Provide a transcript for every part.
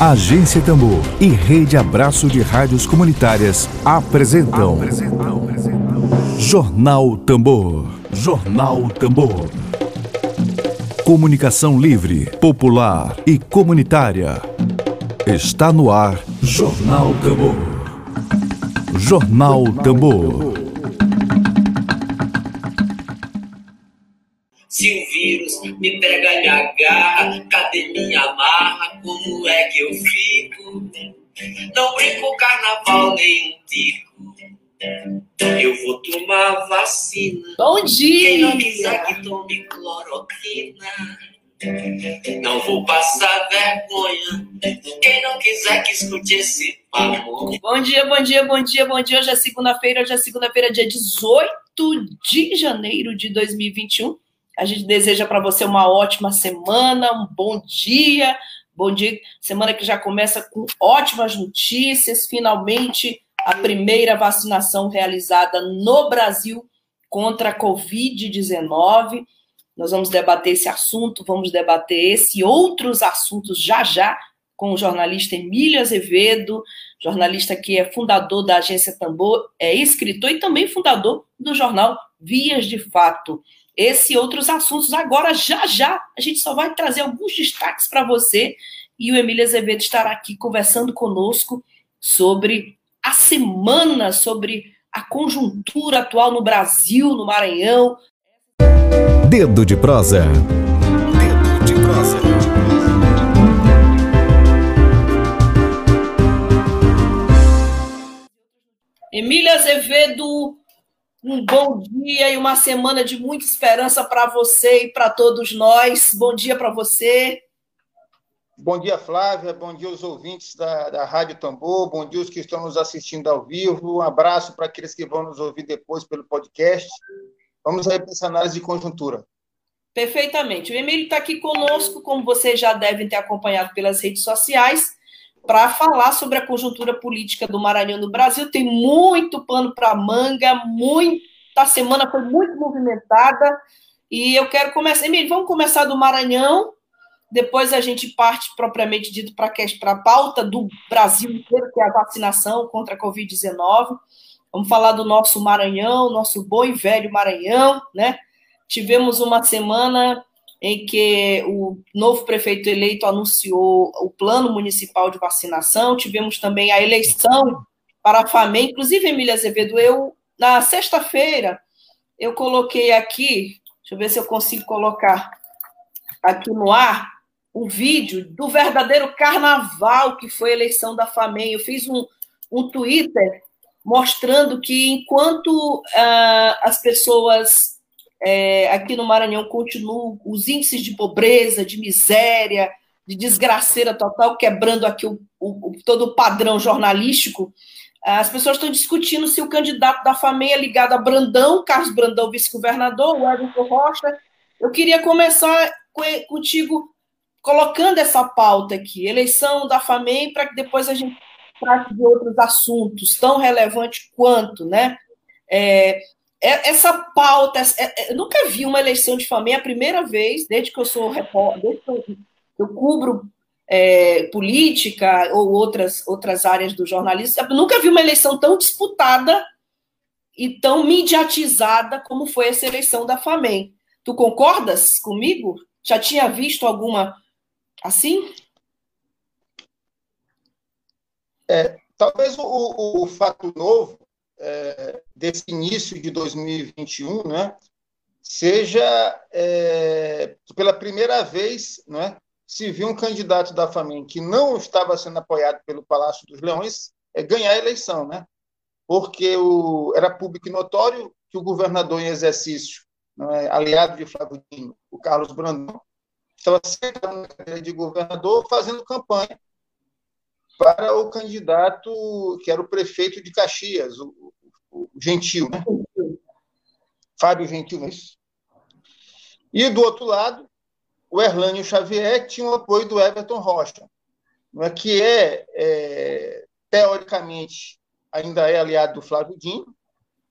Agência Tambor e Rede Abraço de Rádios Comunitárias apresentam, apresentam. Jornal Tambor. Jornal Tambor. Comunicação livre, popular e comunitária. Está no ar Jornal Tambor. Jornal Tambor. Vírus me pega, me agarra, cadê minha marra? Como é que eu fico? Não brinco carnaval nem um tico. Eu vou tomar vacina. Bom dia! Quem não quiser que tome cloroquina. Não vou passar vergonha. Quem não quiser que escute esse papo. Bom dia, bom dia, bom dia, bom dia. Hoje é segunda-feira, hoje é segunda-feira, dia 18 de janeiro de 2021. A gente deseja para você uma ótima semana, um bom dia. Bom dia, semana que já começa com ótimas notícias. Finalmente, a primeira vacinação realizada no Brasil contra a Covid-19. Nós vamos debater esse assunto, vamos debater esse e outros assuntos já já com o jornalista Emílio Azevedo, jornalista que é fundador da agência Tambor, é escritor e também fundador do jornal Vias de Fato esse e outros assuntos. Agora, já já, a gente só vai trazer alguns destaques para você e o Emílio Azevedo estará aqui conversando conosco sobre a semana, sobre a conjuntura atual no Brasil, no Maranhão. Dedo de prosa. Dedo de prosa. Emílio Azevedo, um bom dia e uma semana de muita esperança para você e para todos nós. Bom dia para você. Bom dia, Flávia. Bom dia aos ouvintes da, da Rádio Tambor. Bom dia aos que estão nos assistindo ao vivo. Um abraço para aqueles que vão nos ouvir depois pelo podcast. Vamos aí para essa análise de conjuntura. Perfeitamente. O Emílio está aqui conosco, como vocês já devem ter acompanhado pelas redes sociais para falar sobre a conjuntura política do Maranhão no Brasil. Tem muito pano para manga, muita semana foi muito movimentada. E eu quero começar. Emílio, vamos começar do Maranhão, depois a gente parte propriamente dito para a pauta do Brasil inteiro, que é a vacinação contra a Covid-19. Vamos falar do nosso Maranhão, nosso bom e velho Maranhão, né? Tivemos uma semana em que o novo prefeito eleito anunciou o plano municipal de vacinação, tivemos também a eleição para a FAMEM, inclusive, Emília Azevedo, eu, na sexta-feira, eu coloquei aqui, deixa eu ver se eu consigo colocar aqui no ar, o vídeo do verdadeiro carnaval que foi a eleição da FAMEM. Eu fiz um, um Twitter mostrando que enquanto uh, as pessoas é, aqui no Maranhão continuam os índices de pobreza, de miséria, de desgraceira total, quebrando aqui o, o, todo o padrão jornalístico. As pessoas estão discutindo se o candidato da FAMEA é ligado a Brandão, Carlos Brandão, vice-governador, o Everton Rocha. Eu queria começar contigo colocando essa pauta aqui, eleição da FAMEM, para que depois a gente trate de outros assuntos tão relevantes quanto, né? É, essa pauta, é, eu nunca vi uma eleição de família, é a primeira vez, desde que eu sou repórter, desde que eu, eu cubro é, política ou outras, outras áreas do jornalismo, eu nunca vi uma eleição tão disputada e tão mediatizada como foi essa eleição da FAMEM. Tu concordas comigo? Já tinha visto alguma assim? É, talvez o, o fato novo é, desse início de 2021, né, seja é, pela primeira vez, né, se viu um candidato da família que não estava sendo apoiado pelo Palácio dos Leões é, ganhar a eleição, né? Porque o, era público e notório que o governador em exercício, né, aliado de Flávio Dino, o Carlos Brandão, estava sentado na cadeira de governador fazendo campanha para o candidato que era o prefeito de Caxias, o, o Gentil, né? Fábio Gentil, é isso? E do outro lado, o Erlânio Xavier tinha o apoio do Everton Rocha, é? que é, é teoricamente ainda é aliado do Flávio Dino,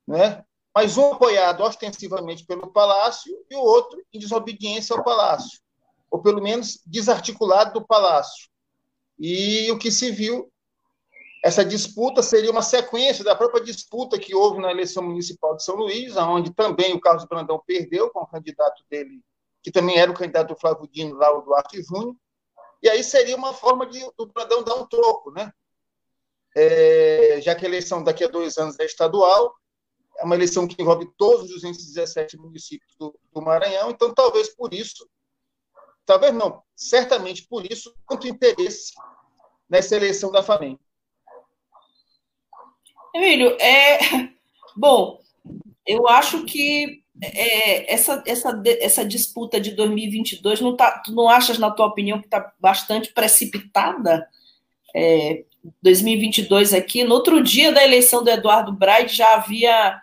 né? mas um apoiado ostensivamente pelo Palácio e o outro em desobediência ao Palácio, ou pelo menos desarticulado do Palácio. E o que se viu, essa disputa seria uma sequência da própria disputa que houve na eleição municipal de São Luís, onde também o Carlos Brandão perdeu com o candidato dele, que também era o candidato do Flávio Dino, lá o Duarte Júnior. E aí seria uma forma de o Brandão dar um troco, né? É, já que a eleição daqui a dois anos é estadual, é uma eleição que envolve todos os 217 municípios do, do Maranhão, então talvez por isso, talvez não, certamente por isso, quanto interesse nessa eleição da FAMEM. Emílio, é bom, eu acho que é, essa, essa, essa disputa de 2022 não tá, tu não achas, na tua opinião, que está bastante precipitada? É, 2022 aqui, no outro dia da eleição do Eduardo Braide, já havia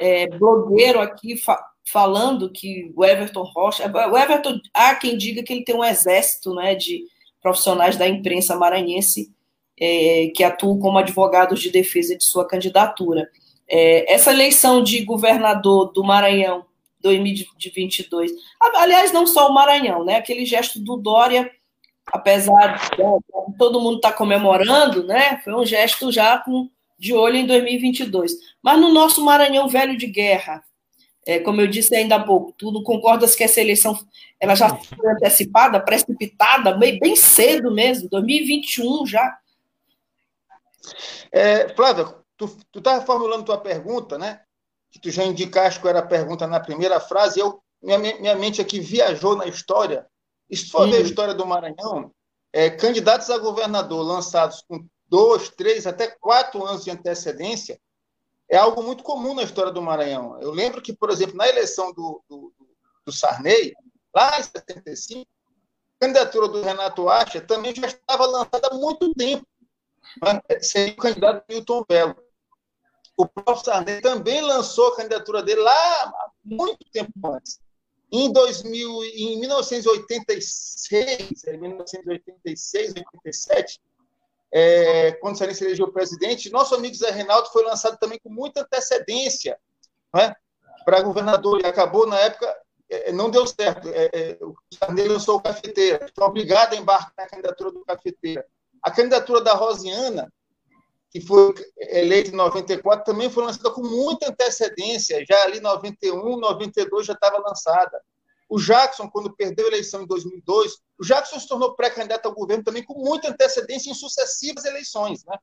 é, blogueiro aqui falando que o Everton Rocha. O Everton, há quem diga que ele tem um exército né, de profissionais da imprensa maranhense é, que atuam como advogados de defesa de sua candidatura. É, essa eleição de governador do Maranhão 2022, aliás, não só o Maranhão, né? Aquele gesto do Dória, apesar de todo mundo estar tá comemorando, né? Foi um gesto já com de olho em 2022. Mas no nosso Maranhão velho de guerra, é, como eu disse ainda há pouco, tu não concordas que essa eleição ela já foi antecipada, precipitada, bem, bem cedo mesmo, 2021 já? É, Flávia, tu estava formulando tua pergunta, né? Que tu já indicaste qual era a pergunta na primeira frase, eu minha, minha mente aqui viajou na história. E se for ver a história do Maranhão, é, candidatos a governador lançados com dois, três, até quatro anos de antecedência, é algo muito comum na história do Maranhão. Eu lembro que, por exemplo, na eleição do, do, do Sarney, lá em 75, a candidatura do Renato Acha também já estava lançada há muito tempo. Né? Seria o candidato Milton Belo. O próprio Sarney também lançou a candidatura dele lá há muito tempo antes. Em, 2000, em 1986, 1986, 87, é, quando Sarinho se elegeu presidente, nosso amigo Zé Reinaldo foi lançado também com muita antecedência né, para governador, e acabou, na época, é, não deu certo. É, é, o Sarney lançou o Cafeteira, foi obrigado a embarcar na candidatura do Cafeteira. A candidatura da Rosiana, que foi eleita em 94, também foi lançada com muita antecedência, já ali em 91, 92 já estava lançada. O Jackson, quando perdeu a eleição em 2002, o Jackson se tornou pré-candidato ao governo também com muita antecedência em sucessivas eleições. Né?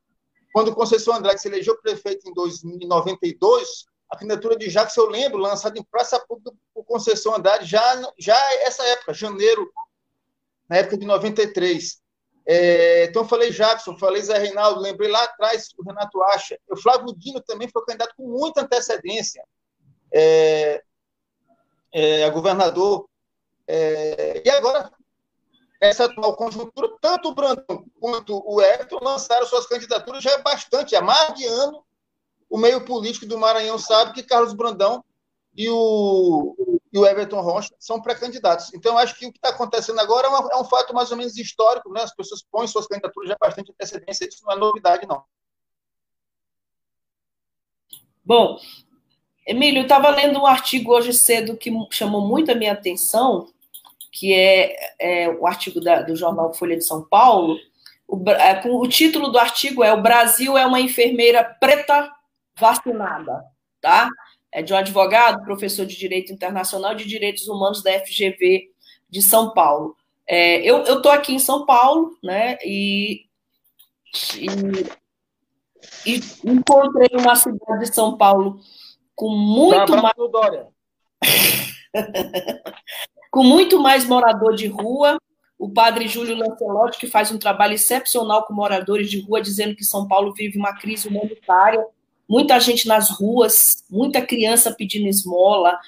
Quando Conceição Andrade se elegeu prefeito em 1992, a candidatura de Jackson, eu lembro, lançada em praça pública por Conceição Andrade, já, já essa época, janeiro, na época de 93. É, então, eu falei Jackson, falei Zé Reinaldo, lembrei lá atrás o Renato Acha. O Flávio Dino também foi candidato com muita antecedência. É, é, governador. É, e agora, essa atual conjuntura, tanto o Brandão quanto o Everton lançaram suas candidaturas já é bastante, há mais de ano, o meio político do Maranhão sabe que Carlos Brandão e o, e o Everton Rocha são pré-candidatos. Então, acho que o que está acontecendo agora é, é, um fato mais ou menos histórico, né? as pessoas põem suas candidaturas já bastante antecedência, isso não é novidade, não. Bom, Emílio, eu estava lendo um artigo hoje cedo que chamou muito a minha atenção, que é, é o artigo da, do jornal Folha de São Paulo. O, é, o título do artigo é O Brasil é uma enfermeira preta vacinada, tá? É de um advogado, professor de Direito Internacional de Direitos Humanos da FGV de São Paulo. É, eu estou aqui em São Paulo, né? E, e, e encontrei uma cidade de São Paulo com muito mais. com muito mais morador de rua. O padre Júlio Lancelotti, que faz um trabalho excepcional com moradores de rua, dizendo que São Paulo vive uma crise humanitária, muita gente nas ruas, muita criança pedindo esmola,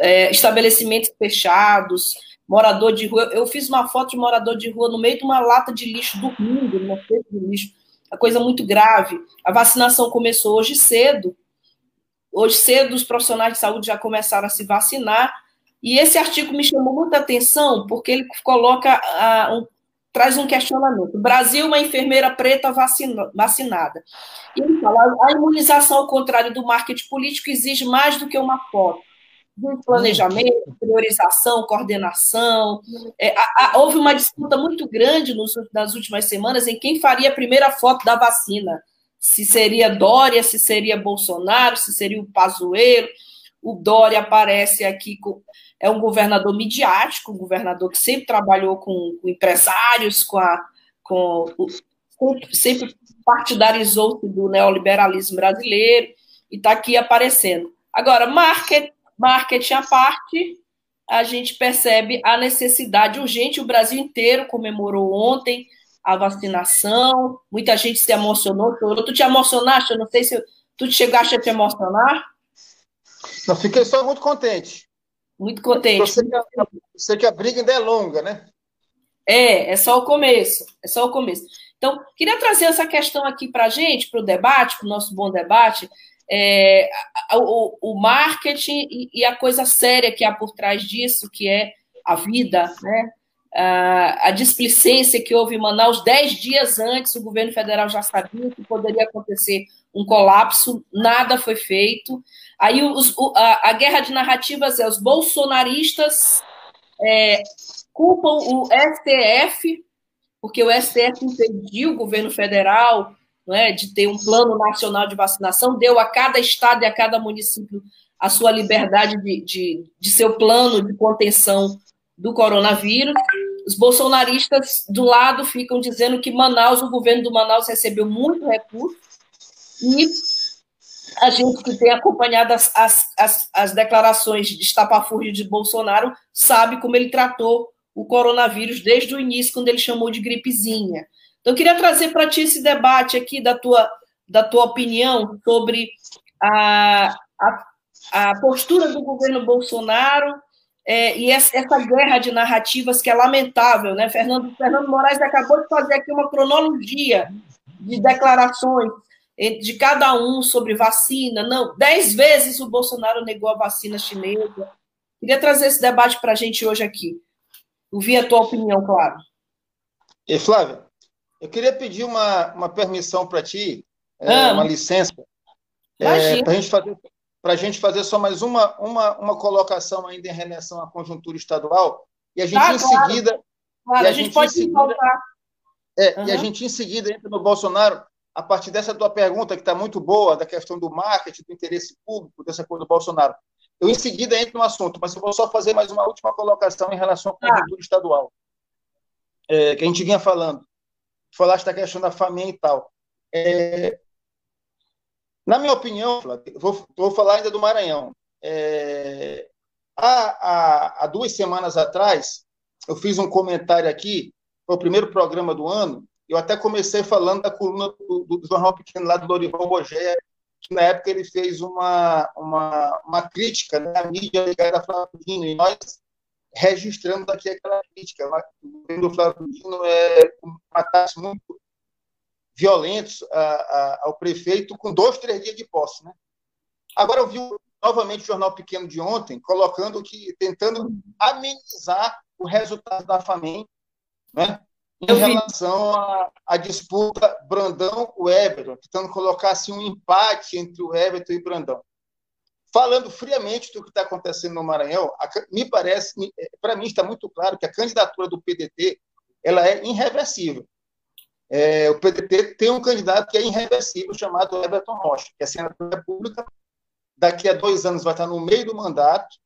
é, estabelecimentos fechados, morador de rua. Eu fiz uma foto de morador de rua no meio de uma lata de lixo dormindo, numa feira de lixo. A coisa muito grave. A vacinação começou hoje cedo, Hoje cedo, os profissionais de saúde já começaram a se vacinar. E esse artigo me chamou muita atenção, porque ele coloca, uh, um, traz um questionamento. Brasil, uma enfermeira preta vacina, vacinada. E ele fala, a imunização, ao contrário do marketing político, exige mais do que uma foto. planejamento, priorização, coordenação. É, a, a, houve uma disputa muito grande nos, nas últimas semanas em quem faria a primeira foto da vacina. Se seria Dória, se seria Bolsonaro, se seria o Pazuello. O Dória aparece aqui, com, é um governador midiático, um governador que sempre trabalhou com, com empresários, com a, com, sempre partidarizou-se do neoliberalismo brasileiro e está aqui aparecendo. Agora, market, marketing à parte, a gente percebe a necessidade urgente. O Brasil inteiro comemorou ontem a vacinação, muita gente se emocionou, chorou. Tu te emocionaste? Eu não sei se tu chegaste a te emocionar. Não, fiquei só muito contente. Muito contente. Eu sei que a, sei que a briga ainda é longa, né? É, é só o começo. É só o começo. Então, queria trazer essa questão aqui para a gente, para o debate, para o nosso bom debate, é, o, o, marketing e, e, a coisa séria que há por trás disso, que é a vida, né? A, a displicência que houve em Manaus, dez dias antes, o governo federal já sabia que poderia acontecer um colapso, nada foi feito. Aí os, a, a, guerra de narrativas é os bolsonaristas é, culpam o STF, porque o STF impediu o governo federal né, de ter um plano nacional de vacinação, deu a cada estado e a cada município a sua liberdade de, de, de seu plano de contenção do coronavírus. Os bolsonaristas do lado ficam dizendo que Manaus, o governo do Manaus recebeu muito recurso e a gente que tem acompanhado as, as, as, as declarações de estapafúrdio de Bolsonaro sabe como ele tratou o coronavírus desde o início, quando ele chamou de gripezinha. Então, eu queria trazer para ti esse debate aqui da tua, da tua opinião sobre a, a, a postura do governo Bolsonaro é, e essa, essa, guerra de narrativas que é lamentável, né? Fernando, Fernando Moraes acabou de fazer aqui uma cronologia de declarações de cada um sobre vacina. Não, dez vezes o Bolsonaro negou a vacina chinesa. Queria trazer esse debate para a gente hoje aqui. Ouvir a tua opinião, claro. E Flávia, eu queria pedir uma, uma permissão para ti, é, ah, uma licença, é, para gente fazer para a gente fazer só mais uma, uma, uma colocação ainda em relação à conjuntura estadual, e a gente ah, em claro. seguida. Claro, a, a, gente, pode seguida, voltar. É, uhum. E a gente em seguida entra no Bolsonaro, a partir dessa tua pergunta, que está muito boa, da questão do marketing, do interesse público, dessa coisa do Bolsonaro. Eu em seguida entro no assunto, mas eu vou só fazer mais uma última colocação em relação à tá. conjuntura ah. estadual, é, que a gente vinha falando falaste da questão da família e tal. É, na minha opinião, vou, vou falar ainda do Maranhão. É, há, há, há, duas semanas atrás, eu fiz um comentário aqui, foi o primeiro programa do ano, eu até comecei falando da coluna do, do, jornal pequeno lá do Dorival Rogério, que na época ele fez uma, uma, uma crítica né, à mídia ligada a Flávio e nós registrando aqui aquela crítica. O governo Dino é um ataque muito violentos a, a, ao prefeito com dois, três dias de posse. Né? Agora eu vi novamente o jornal pequeno de ontem colocando que tentando amenizar o resultado da FAMEM né? em relação à, disputa Brandão-Everton, tentando colocar assim, um empate entre o Everton e Brandão. Falando friamente do que está acontecendo no Maranhão, me parece, é, para mim está muito claro que a candidatura do PDT ela é irreversível. É, o PDT tem um candidato que é irreversível, chamado Everton Rocha, que é senador da República. Daqui a dois anos vai estar no meio do mandato,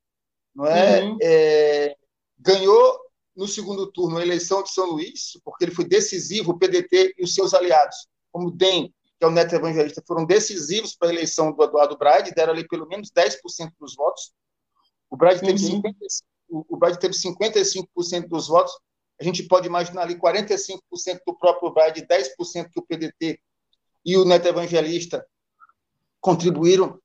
não é? Uhum. é ganhou no segundo turno a eleição de São Luís, porque ele foi decisivo, o PDT e os seus aliados, como o DEM, que é o Neto Evangelista, foram decisivos para a eleição do Eduardo Braide, deram ali pelo menos 10% dos votos. O Braide teve, uhum. 50, o Braide teve 55% dos votos. A gente pode imaginar ali 45% do próprio Braide, 10% que o PDT e o Neto Evangelista contribuíram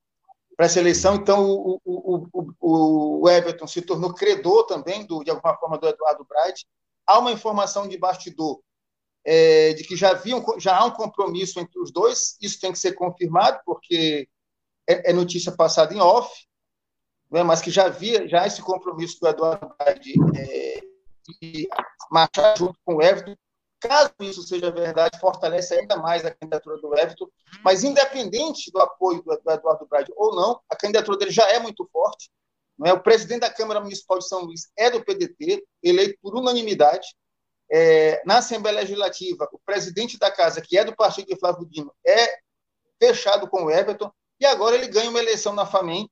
para essa eleição. Então, o, o, o, o, Everton se tornou credor também, do, de alguma forma, do Eduardo Braide. Há uma informação de bastidor é, de que já, havia um, já há um compromisso entre os dois, isso tem que ser confirmado, porque é, é notícia passada em off, né, mas que já havia já esse compromisso do Eduardo Braide é, marchar junto com o Everton. Caso isso seja verdade, fortalece ainda mais a candidatura do Everton, mas independente do apoio do, do Eduardo Braide ou não, a candidatura dele já é muito forte. Não é? O presidente da Câmara Municipal de São Luís é do PDT, eleito por unanimidade. É, na Assembleia Legislativa, o presidente da casa, que é do partido de Flávio Dino, é fechado com o Everton, e agora ele ganha uma eleição na FAMEM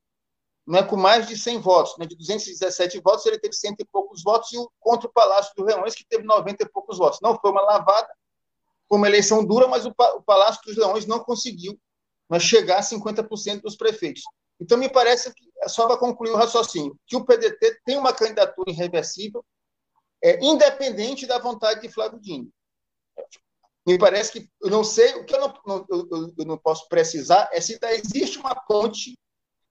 né, com mais de 100 votos. Né, de 217 votos, ele teve cento e poucos votos, e o, contra o Palácio dos Leões, que teve 90 e poucos votos. Não foi uma lavada, foi uma eleição dura, mas o, o Palácio dos Leões não conseguiu né, chegar a 50% dos prefeitos. Então, me parece que, só para concluir o raciocínio, que o PDT tem uma candidatura irreversível, é, independente da vontade de Flávio Dino. Me parece que, eu não sei, o que eu não, eu, eu não posso precisar é se existe uma ponte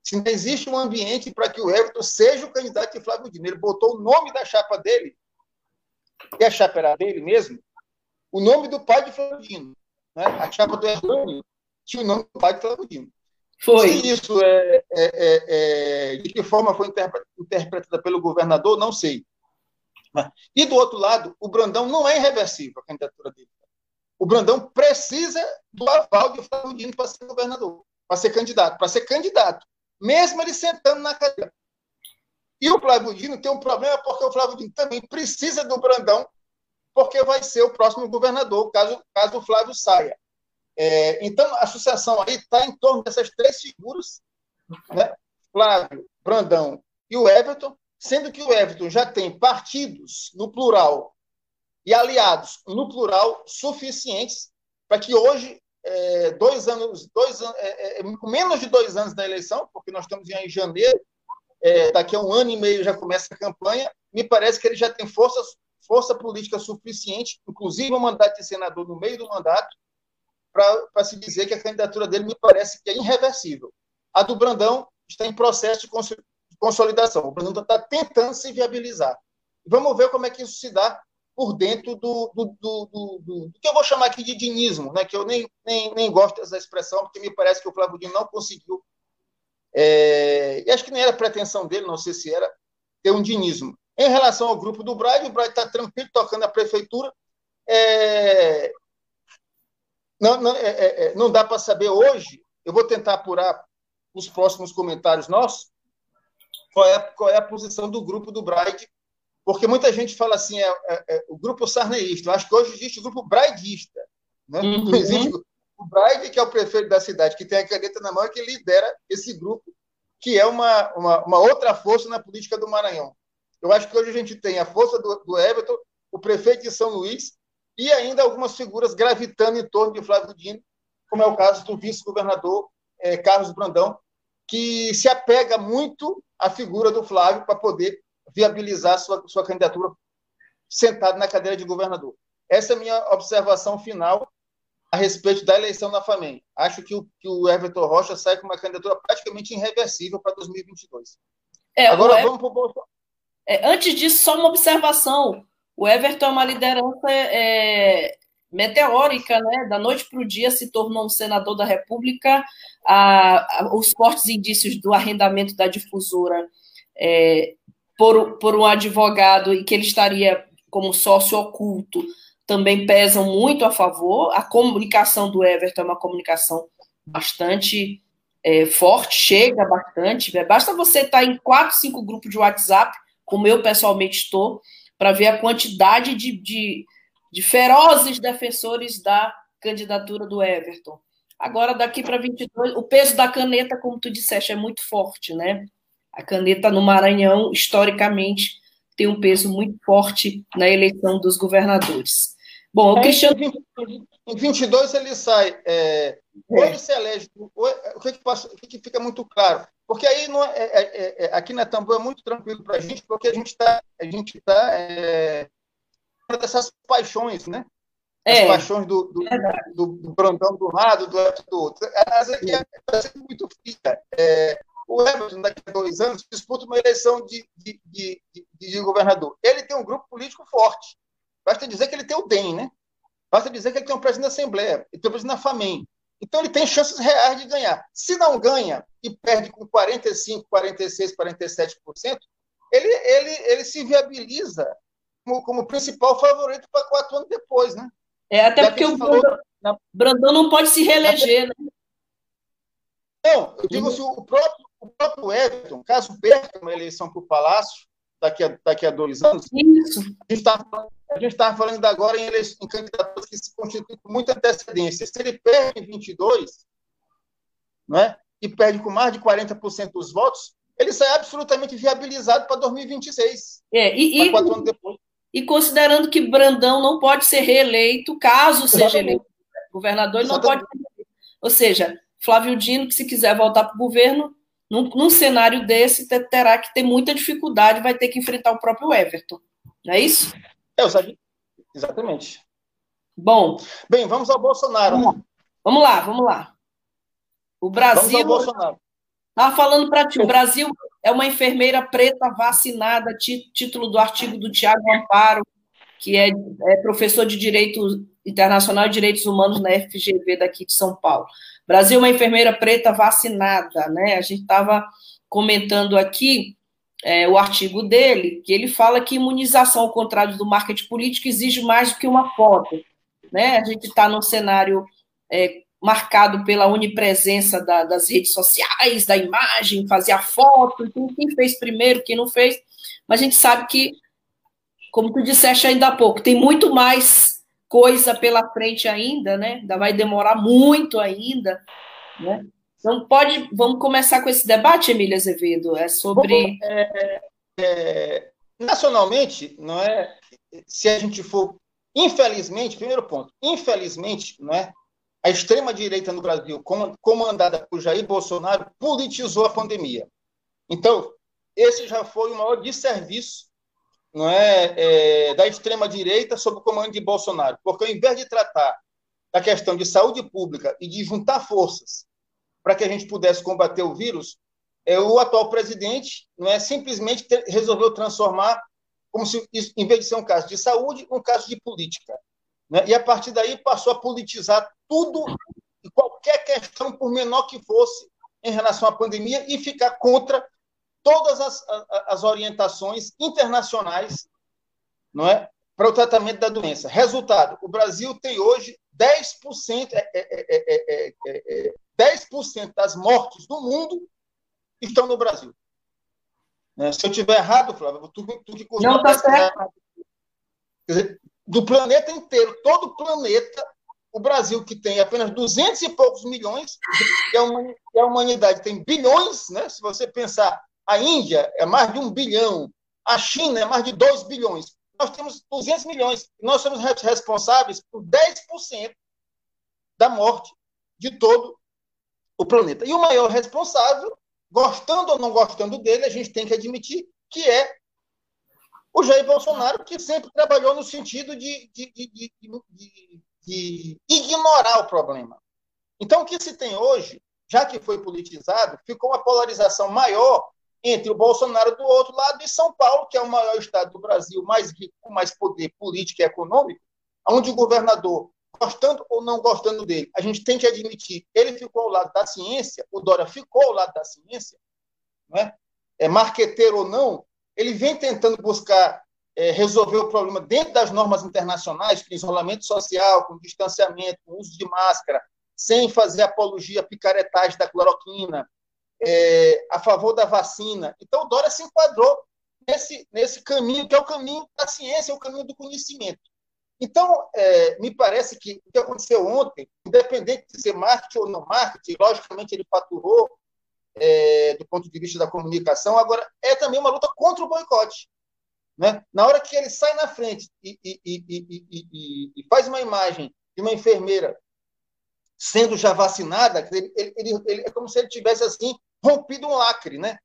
se não existe um ambiente para que o Everton seja o candidato de Flávio Dino. Ele botou o nome da chapa dele, e a chapa era dele mesmo, o nome do pai de Flávio Dino. Né? A chapa do Everton tinha o nome do pai de Flávio Dino. Foi. Se isso é, é, é, é de que forma foi interpretada pelo governador, não sei. E do outro lado, o Brandão não é irreversível a candidatura dele. O Brandão precisa do aval de Flávio Dino para ser governador, para ser candidato, para ser candidato mesmo ele sentando na cadeira. E o Flávio Dino tem um problema porque o Flávio Dino também precisa do Brandão, porque vai ser o próximo governador, caso, caso o Flávio saia. É, então, a associação aí está em torno dessas três figuras, né? Flávio, Brandão e o Everton, sendo que o Everton já tem partidos no plural e aliados no plural suficientes para que hoje é, dois anos, dois, é, é, é, menos de dois anos da eleição, porque nós estamos em janeiro, é, daqui a um ano e meio já começa a campanha, me parece que ele já tem força, força política suficiente, inclusive um mandato de senador no meio do mandato, para se dizer que a candidatura dele me parece que é irreversível. A do Brandão está em processo de consolidação. O Brandão está tentando se viabilizar. Vamos ver como é que isso se dá por dentro do, do, do, do, que eu vou chamar aqui de dinismo, né? que eu nem, nem, nem gosto dessa expressão, porque me parece que o Flávio Dino não conseguiu, é, e acho que nem era pretensão dele, não sei se era, ter um dinismo. Em relação ao grupo do Braille, o Braille está tranquilo, tocando a prefeitura. É, não, não, é, é, é não dá para saber hoje, eu vou tentar apurar os próximos comentários nossos, qual é, qual é a posição do grupo do Braille porque muita gente fala assim, é, é, é o grupo sarneísta. Eu acho que hoje existe o grupo braidista. Né? Uhum. Existe o Braide, que é o prefeito da cidade, que tem a caneta na mão e que lidera esse grupo, que é uma, uma, uma, outra força na política do Maranhão. Eu acho que hoje a gente tem a força do, do Everton, o prefeito de São Luís e ainda algumas figuras gravitando em torno de Flávio Dino, como é o caso do vice-governador é, Carlos Brandão, que se apega muito à figura do Flávio para poder viabilizar sua, sua candidatura sentado na cadeira de governador. Essa é a minha observação final a respeito da eleição na FAMEM. Acho que o, que o Everton Rocha sai com uma candidatura praticamente irreversível para 2022. É, Agora vamos para o Bolsonaro. É, antes disso, só uma observação. O Everton é uma liderança é, meteórica, né? Da noite para o dia se tornou um senador da República. A, a, os fortes indícios do arrendamento da difusora é, por, por um advogado e que ele estaria como sócio oculto também pesam muito a favor. A comunicação do Everton é uma comunicação bastante é, forte, chega bastante. É, basta você estar em quatro, cinco grupos de WhatsApp, como eu pessoalmente estou, para ver a quantidade de, de, de ferozes defensores da candidatura do Everton. Agora, daqui para 22, o peso da caneta, como tu disseste, é muito forte, né? A caneta no Maranhão, historicamente, tem um peso muito forte na eleição dos governadores. Bom, o Cristiano. Em 22 ele sai. É, ou ele se elege. Ou, o, que, que, passa, o que, que, fica muito claro? Porque aí não é, é, é, é aqui na Tambu é muito tranquilo para a gente, porque a gente está a gente tá, é, dessas paixões, né? As é, paixões do, do, do, do Brandão do lado, do outro do outro. As aqui é, é muito fria. É, o Everton, daqui a dois anos, disputa uma eleição de, de, de, de, governador. Ele tem um grupo político forte. Basta dizer que ele tem o DEM, né? Basta dizer que ele tem um presidente da Assembleia, ele tem um presidente da FAMEM. Então, ele tem chances reais de ganhar. Se não ganha e perde com 45%, 46%, 47%, ele, ele, ele se viabiliza como, como principal favorito para quatro anos depois, né? É, até Já porque o falou, Brandão, não pode se reeleger, né? Não, eu digo assim, o próprio, o próprio Everton, caso perca uma eleição para o Palácio, daqui a, daqui a dois anos, Isso. a gente estava falando agora em, eleições, em candidaturas que se constituem com muita antecedência. Se ele perde em 22, né, e perde com mais de 40% dos votos, ele sai absolutamente viabilizado para 2026. É, e, e, quatro anos depois. e considerando que Brandão não pode ser reeleito, caso Exatamente. seja eleito governador, ele não pode ser Ou seja, Flávio Dino, que se quiser voltar para o governo, num, num, cenário desse, terá que ter muita dificuldade, vai ter que enfrentar o próprio Everton. Não é isso? É, exatamente. Bom. Bem, vamos ao Bolsonaro. Vamos lá, vamos lá. Vamos lá. O Brasil. Vamos ao Bolsonaro. Estava falando para ti, o Brasil é uma enfermeira preta vacinada, título do artigo do Tiago Amparo, que é, é, professor de Direito Internacional e Direitos Humanos na FGV daqui de São Paulo. Brasil uma enfermeira preta vacinada, né? A gente estava comentando aqui é, o artigo dele, que ele fala que imunização, ao contrário do marketing político, exige mais do que uma foto. Né? A gente está num cenário é, marcado pela onipresença da, das redes sociais, da imagem, fazer a foto, quem fez primeiro, quem não fez, mas a gente sabe que, como tu disseste ainda há pouco, tem muito mais coisa pela frente ainda, né? Ainda vai demorar muito ainda, né? Então pode, vamos começar com esse debate, Emília Azevedo, é sobre é, é, nacionalmente, não é? Se a gente for, infelizmente, primeiro ponto, infelizmente, não é? a extrema-direita no Brasil, comandada por Jair Bolsonaro, politizou a pandemia. Então, esse já foi o maior desserviço não é, é da extrema-direita sob o comando de Bolsonaro, porque ao invés de tratar da questão de saúde pública e de juntar forças para que a gente pudesse combater o vírus, é, o atual presidente não é simplesmente ter, resolveu transformar como se em vez de ser um caso de saúde, um caso de política. Né? E a partir daí passou a politizar tudo e qualquer questão, por menor que fosse, em relação à pandemia e ficar contra todas as, as orientações internacionais não é, para o tratamento da doença. Resultado: o Brasil tem hoje 10%, é, é, é, é, 10% das mortes do mundo estão no Brasil. Se eu tiver errado, Flávio, tu, tu que Não, está certo. Quer dizer, do planeta inteiro, todo o planeta, o Brasil, que tem apenas 200 e poucos milhões, e a humanidade tem bilhões, né? se você pensar, a Índia é mais de um bilhão, a China é mais de 2 bilhões. Nós temos 200 milhões. Nós somos responsáveis por 10% da morte de todo o planeta. E o maior responsável, gostando ou não gostando dele, a gente tem que admitir que é o Jair Bolsonaro, que sempre trabalhou no sentido de, de, de, de, ignorar o problema. Então, o que se tem hoje, já que foi politizado, ficou uma polarização maior entre o Bolsonaro do outro lado e São Paulo, que é o maior estado do Brasil, mais rico, com mais poder político e econômico, onde o governador, gostando ou não gostando dele, a gente tem que admitir, ele ficou ao lado da ciência, o Dória ficou ao lado da ciência, não é? é marqueteiro ou não, ele vem tentando buscar é, resolver o problema dentro das normas internacionais, com isolamento social, com distanciamento, com uso de máscara, sem fazer apologia picaretagem da cloroquina, é, a favor da vacina. Então, Dória se enquadrou nesse, nesse caminho, que é o caminho da ciência, é o caminho do conhecimento. Então, é, me parece que o que aconteceu ontem, independente de ser marketing ou não marketing, logicamente ele faturou é, do ponto de vista da comunicação, agora é também uma luta contra o boicote. Né? Na hora que ele sai na frente e, e, e, e faz uma imagem de uma enfermeira sendo já vacinada, ele, ele, ele, é como se ele tivesse assim rompido um lacre, né?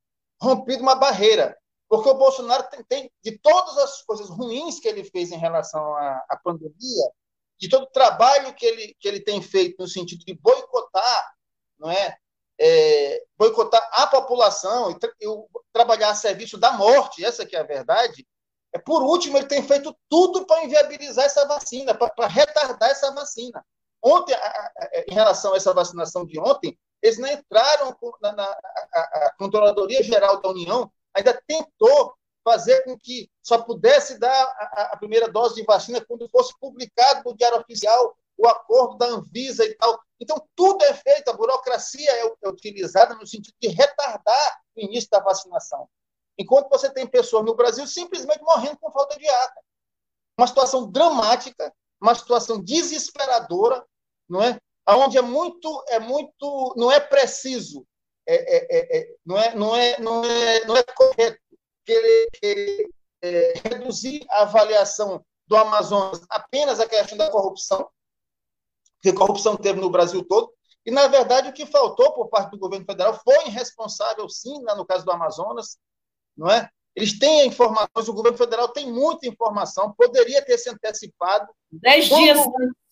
rompido uma barreira. Porque o Bolsonaro tem, tem, de todas as coisas ruins que ele fez em relação à, à pandemia, de todo o trabalho que ele, que ele tem feito no sentido de boicotar não é, é, boicotar a população e, tra e, trabalhar a serviço da morte, essa que é a verdade, é, por último, ele tem feito tudo para inviabilizar essa vacina, para retardar essa vacina. Ontem, em relação a essa vacinação de ontem, eles não entraram na, na a, a Controladoria Geral da União, ainda tentou fazer com que só pudesse dar a, a, primeira dose de vacina quando fosse publicado no Diário Oficial o acordo da Anvisa e tal. Então, tudo é feito, a burocracia é, é utilizada no sentido de retardar o início da vacinação. Enquanto você tem pessoas no Brasil simplesmente morrendo com falta de ar. Uma situação dramática, uma situação desesperadora, não é? Onde é muito, é muito, não é preciso, é, é, é, é não, é, não, é, não, é, não é correto querer, querer é, reduzir a avaliação do Amazonas apenas a questão da corrupção, que corrupção teve no Brasil todo, e, na verdade, o que faltou por parte do governo federal foi irresponsável, sim, no caso do Amazonas, não é? Eles têm informações, o governo federal tem muita informação, poderia ter se antecipado. Dez dias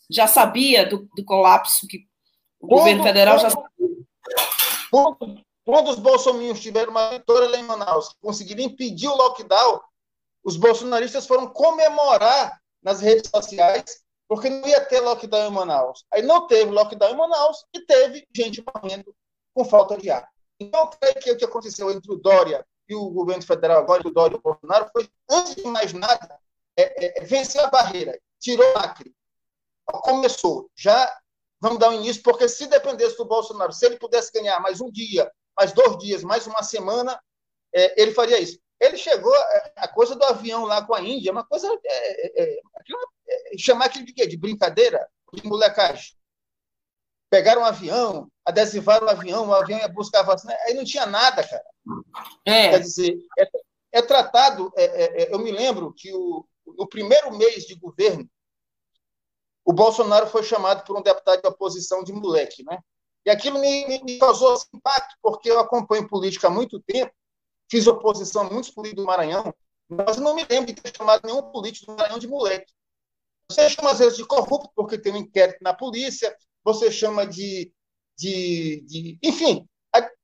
já sabia do, do colapso que o quando, governo federal quando, já sabia. Quando, quando os bolsominions tiveram uma vitória lá em Manaus, conseguiram impedir o lockdown, os bolsonaristas foram comemorar nas redes sociais porque não ia ter lockdown em Manaus. Aí não teve lockdown em Manaus e teve gente morrendo com falta de ar. Então, eu creio que o que aconteceu entre o Dória e o governo federal, agora o Dória e o Bolsonaro, foi, antes de mais nada, é, é, é vencer a barreira, tirou o Acre. Começou. Já vamos dar um início, porque se dependesse do Bolsonaro, se ele pudesse ganhar mais um dia, mais dois dias, mais uma semana, é, ele faria isso. Ele chegou, é, a coisa do avião lá com a Índia, uma coisa. É, é, é chamar aquilo de quê? De brincadeira? De molecagem. Pegaram um avião, adesivaram o avião, o avião ia buscar vacina, aí não tinha nada, cara. É. Quer dizer, é, é tratado. É, é, é, eu me lembro que o, no primeiro mês de governo, o Bolsonaro foi chamado por um deputado de oposição de moleque, né? E aquilo me, me causou impacto, porque eu acompanho política há muito tempo, fiz oposição a muitos políticos do Maranhão, mas não me lembro de ter chamado nenhum político do Maranhão de moleque. Você chama, às vezes, de corrupto, porque tem um inquérito na polícia, você chama de. de, de enfim,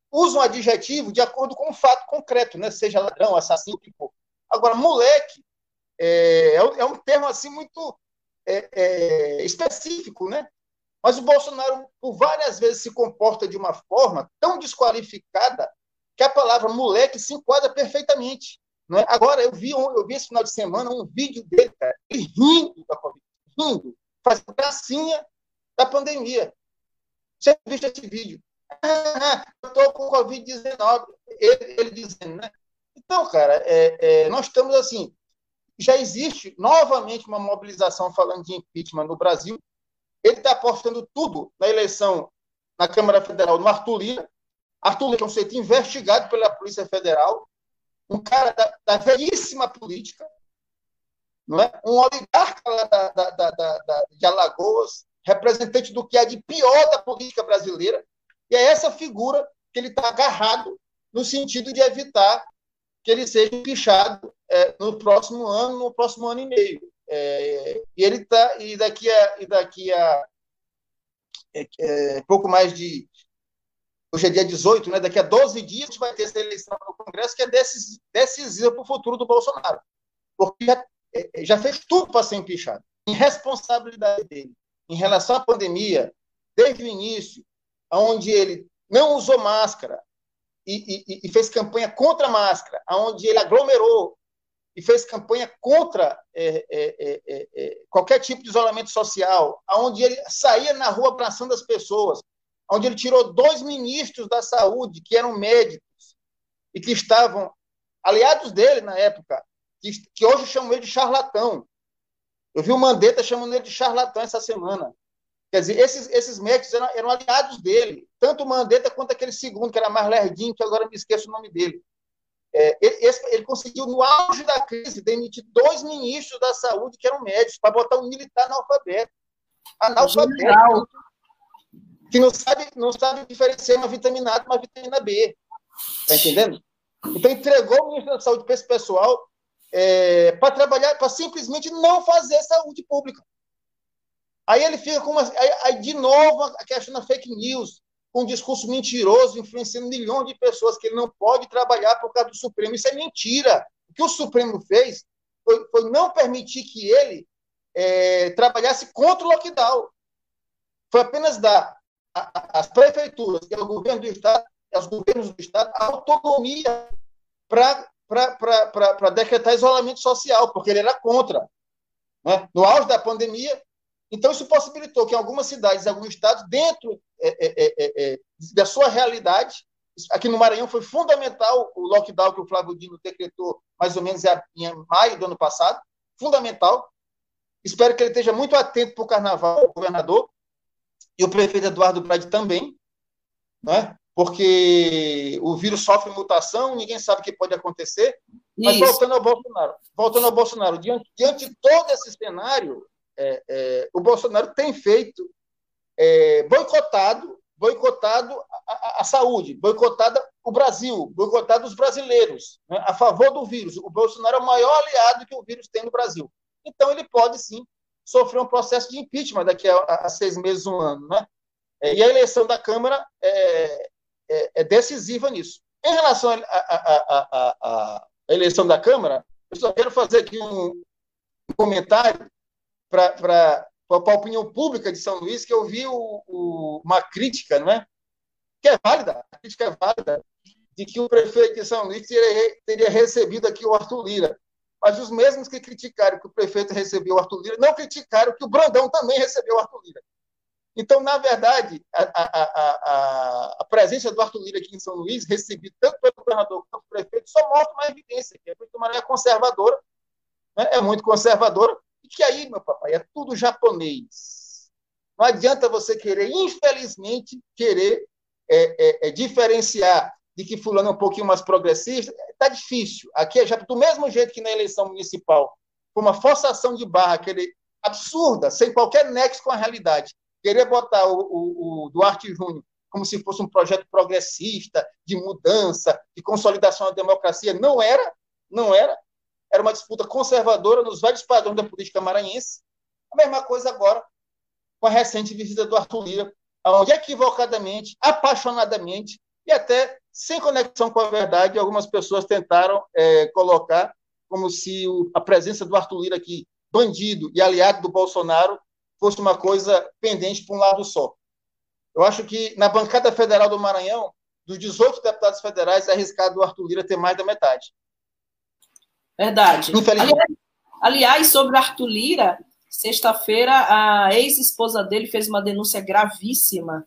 usa um adjetivo de acordo com um fato concreto, né? seja ladrão, assassino, o que for. Agora, moleque é, é, é um termo assim muito é, é, específico, né? Mas o Bolsonaro, por várias vezes, se comporta de uma forma tão desqualificada que a palavra moleque se enquadra perfeitamente. Não é? Agora, eu vi, eu vi esse final de semana um vídeo dele, cara, ele rindo da Covid, rindo, fazendo gracinha da pandemia. Você viu esse vídeo? eu estou com Covid-19. Ele, ele, dizendo, né? Então, cara, é, é, nós estamos assim. Já existe novamente uma mobilização falando de impeachment no Brasil. Ele está apostando tudo na eleição na Câmara Federal no Arthur Lira. Arthur Lira é um sujeito investigado pela Polícia Federal, um cara da, da velhíssima política, não é? um oligarca da, da, da, de Alagoas, representante do que é de pior da política brasileira, e é essa figura que ele está agarrado no sentido de evitar que ele seja pichado é, no próximo ano, no próximo ano e meio. É, e ele tá e daqui a e daqui a é, é pouco mais de hoje é dia 18, né? Daqui a 12 dias a gente vai ter essa eleição no Congresso que é decisiva para o futuro do Bolsonaro, porque já, é, já fez tudo para ser empichado. Irresponsabilidade dele em relação à pandemia, desde o início, onde ele não usou máscara e, e, e, fez campanha contra a máscara, onde ele aglomerou e fez campanha contra é é, é, é, é, qualquer tipo de isolamento social, onde ele saía na rua abraçando as pessoas, onde ele tirou dois ministros da saúde que eram médicos e que estavam aliados dele na época, que, que hoje chamam ele de charlatão. Eu vi o Mandetta chamando ele de charlatão essa semana. Quer dizer, esses, esses médicos eram, eram, aliados dele, tanto o Mandetta quanto aquele segundo, que era mais lerdinho, que agora me esqueço o nome dele. É, ele, ele, conseguiu, no auge da crise, demitir dois ministros da saúde que eram médicos, para botar um militar analfabeto. Analfabeto. Que não sabe, não sabe diferenciar uma vitamina A de uma vitamina B. Está entendendo? Então, entregou o ministro da Saúde para esse pessoal é, para trabalhar, para simplesmente não fazer saúde pública. Aí ele fica com uma. Aí, aí, de novo, a questão da fake news, com um discurso mentiroso, influenciando milhões de pessoas que ele não pode trabalhar por causa do Supremo. Isso é mentira. O que o Supremo fez foi, foi não permitir que ele é, trabalhasse contra o lockdown. Foi apenas dar às prefeituras e ao governo do Estado, aos governos do Estado, autonomia para decretar isolamento social, porque ele era contra. Né? No auge da pandemia, Então, isso possibilitou que em algumas cidades, em alguns estados, dentro é, é, é, é, da sua realidade, aqui no Maranhão foi fundamental o lockdown que o Flávio Dino decretou mais ou menos em maio do ano passado, fundamental. Espero que ele esteja muito atento para o carnaval, o governador, e o prefeito Eduardo Brade também, né? porque o vírus sofre mutação, ninguém sabe o que pode acontecer. Mas Isso. voltando ao Bolsonaro, voltando ao Bolsonaro, diante, diante de todo esse cenário, é, é, o Bolsonaro tem feito é, boicotado, boicotado a, a, a, saúde, boicotado o Brasil, boicotado os brasileiros, né, a favor do vírus. O Bolsonaro é o maior aliado que o vírus tem no Brasil. Então ele pode sim sofrer um processo de impeachment daqui a, a seis meses, um ano, né? É, e a eleição da Câmara é, é, é decisiva nisso. Em relação à eleição da Câmara, eu só quero fazer aqui um comentário para a opinião pública de São Luís, que eu vi o, o, uma crítica, não é? que é válida, a crítica é válida, de que o prefeito de São Luís teria, teria recebido aqui o Arthur Lira. Mas os mesmos que criticaram que o prefeito recebeu o Arthur Lira não criticaram que o Brandão também recebeu o Arthur Lira. Então, na verdade, a, a, a, a, presença do Arthur Lira aqui em São Luís, recebido tanto pelo governador quanto pelo prefeito, só mostra uma evidência que a Prefeitura é conservadora, né? é muito conservadora, que aí, meu papai, é tudo japonês. Não adianta você querer, infelizmente, querer é, é, é diferenciar de que fulano é um pouquinho mais progressista. Está difícil. Aqui é já do mesmo jeito que na eleição municipal, foi uma forçação de barra, aquele absurda, sem qualquer nexo com a realidade. Querer botar o, o, o Duarte Júnior como se fosse um projeto progressista, de mudança, de consolidação da democracia, não era, não era era uma disputa conservadora nos vários padrões da política maranhense. A mesma coisa agora com a recente visita do Arthur Lira, onde equivocadamente, apaixonadamente e até sem conexão com a verdade, algumas pessoas tentaram é, colocar como se o, a presença do Arthur Lira aqui, bandido e aliado do Bolsonaro, fosse uma coisa pendente para um lado só. Eu acho que na bancada federal do Maranhão, dos 18 deputados federais, é arriscado o Arthur Lira ter mais da metade. Verdade. Aliás, aliás, sobre Arthur Lira, sexta-feira a ex-esposa dele fez uma denúncia gravíssima,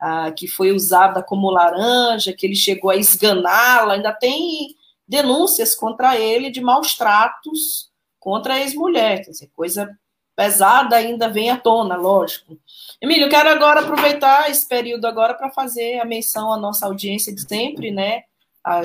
ah, que foi usada como laranja, que ele chegou a esganá-la, ainda tem denúncias contra ele de maus tratos contra a ex-mulher, quer dizer, coisa pesada ainda vem à tona, lógico. Emílio, eu quero agora aproveitar esse período agora para fazer a menção à nossa audiência de sempre, né? A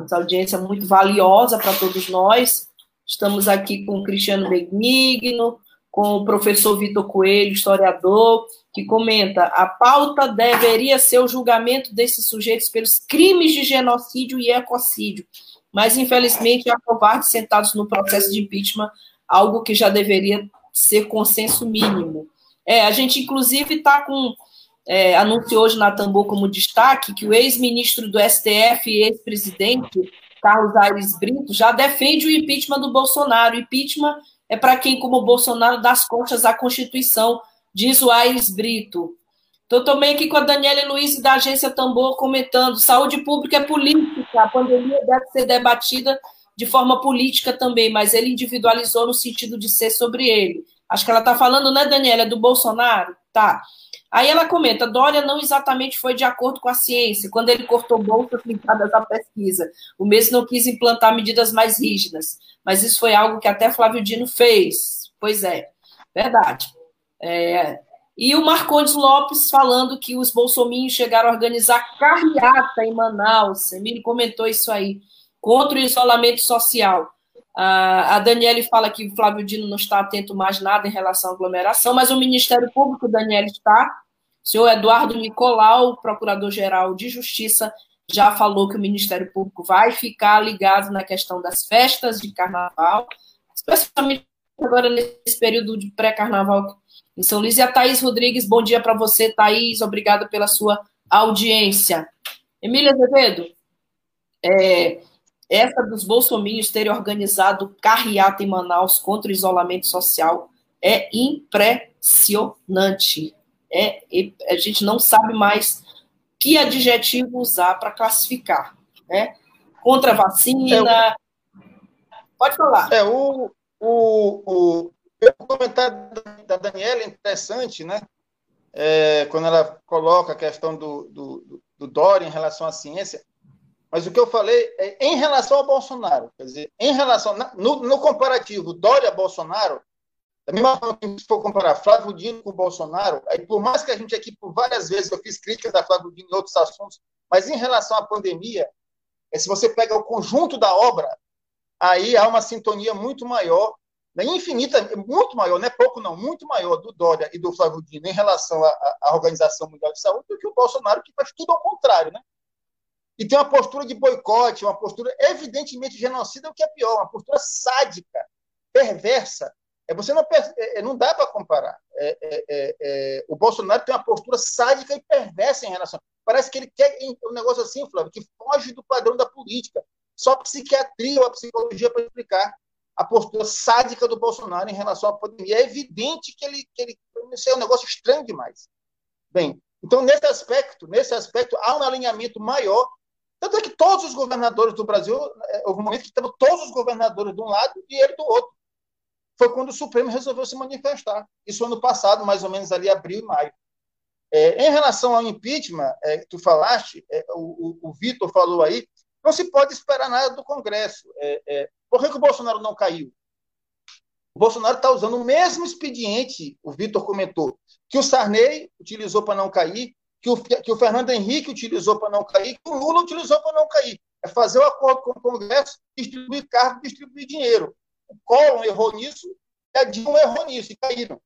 nossa audiência é muito valiosa para todos nós. Estamos aqui com o Cristiano Benigno, com o professor Vitor Coelho, historiador, que comenta: a pauta deveria ser o julgamento desses sujeitos pelos crimes de genocídio e ecocídio, mas infelizmente há covardes sentados no processo de impeachment, algo que já deveria ser consenso mínimo. É, a gente inclusive está com é, anunciou hoje na Tambor como destaque que o ex-ministro do STF e ex-presidente, Carlos Aires Brito, já defende o impeachment do Bolsonaro. O impeachment é para quem, como Bolsonaro, dá as costas à Constituição, diz o Aires Brito. Estou também aqui com a Daniela Luiz da agência Tambor comentando: saúde pública é política, a pandemia deve ser debatida de forma política também, mas ele individualizou no sentido de ser sobre ele. Acho que ela está falando, né, Daniela, do Bolsonaro? Tá. Aí ela comenta: Dória não exatamente foi de acordo com a ciência, quando ele cortou bolsas ligadas à pesquisa. O mesmo não quis implantar medidas mais rígidas, mas isso foi algo que até Flávio Dino fez. Pois é, verdade. É, e o Marcondes Lopes falando que os bolsominhos chegaram a organizar carreata em Manaus. Emílio comentou isso aí, contra o isolamento social. A Daniele fala que o Flávio Dino não está atento mais nada em relação à aglomeração, mas o Ministério Público, Daniele, está. O senhor Eduardo Nicolau, procurador-geral de Justiça, já falou que o Ministério Público vai ficar ligado na questão das festas de carnaval, especialmente agora nesse período de pré-carnaval em São Luís. E a Thaís Rodrigues, bom dia para você, Thaís, obrigada pela sua audiência. Emília Azevedo, é, essa dos bolsominhos terem organizado carreata em Manaus contra o isolamento social é impressionante. É, a gente não sabe mais que adjetivo usar para classificar, né? Contra a vacina. É, Pode falar. É, o, o, o, O comentário da Daniela é interessante, né? É, quando ela coloca a questão do, do, do Dória em relação à ciência. Mas o que eu falei é em relação ao Bolsonaro. Quer dizer, em relação. No, no comparativo Dória-Bolsonaro, da mesma forma que se for comparar Flávio Dino com Bolsonaro, aí por mais que a gente aqui, por várias vezes, eu fiz críticas a Flávio Dino em outros assuntos, mas em relação à pandemia, é, se você pega o conjunto da obra, aí há uma sintonia muito maior, né, infinita, muito maior, não é pouco não, muito maior do Dória e do Flávio Dino em relação à, à Organização Mundial de Saúde do que o Bolsonaro, que faz tudo ao contrário, né? E tem uma postura de boicote, uma postura evidentemente genocida, o que é pior, uma postura sádica, perversa, é, você não, é, é, não dá para comparar. É, é, é, é, o Bolsonaro tem uma postura sádica e perversa em relação. Parece que ele quer um negócio assim, Flávio, que foge do padrão da política. Só a psiquiatria ou a psicologia para explicar a postura sádica do Bolsonaro em relação à pandemia. É evidente que ele, que ele isso é um negócio estranho demais. Bem, então nesse aspecto, nesse aspecto há um alinhamento maior. Tanto é que todos os governadores do Brasil, houve um momento que estavam todos os governadores de um lado e ele do outro foi quando o Supremo resolveu se manifestar. Isso ano passado, mais ou menos ali, abril e maio. É, em relação ao impeachment, é, que tu falaste, é, o, o, o Vitor falou aí, não se pode esperar nada do Congresso. É, é, por que, que o Bolsonaro não caiu? O Bolsonaro está usando o mesmo expediente, o Vitor comentou, que o Sarney utilizou para não cair, que o, que o Fernando Henrique utilizou para não cair, que o Lula utilizou para não cair. É fazer o um acordo com o Congresso, distribuir cargo, distribuir dinheiro o Collor errou nisso e a Dilma errou nisso, e caíram.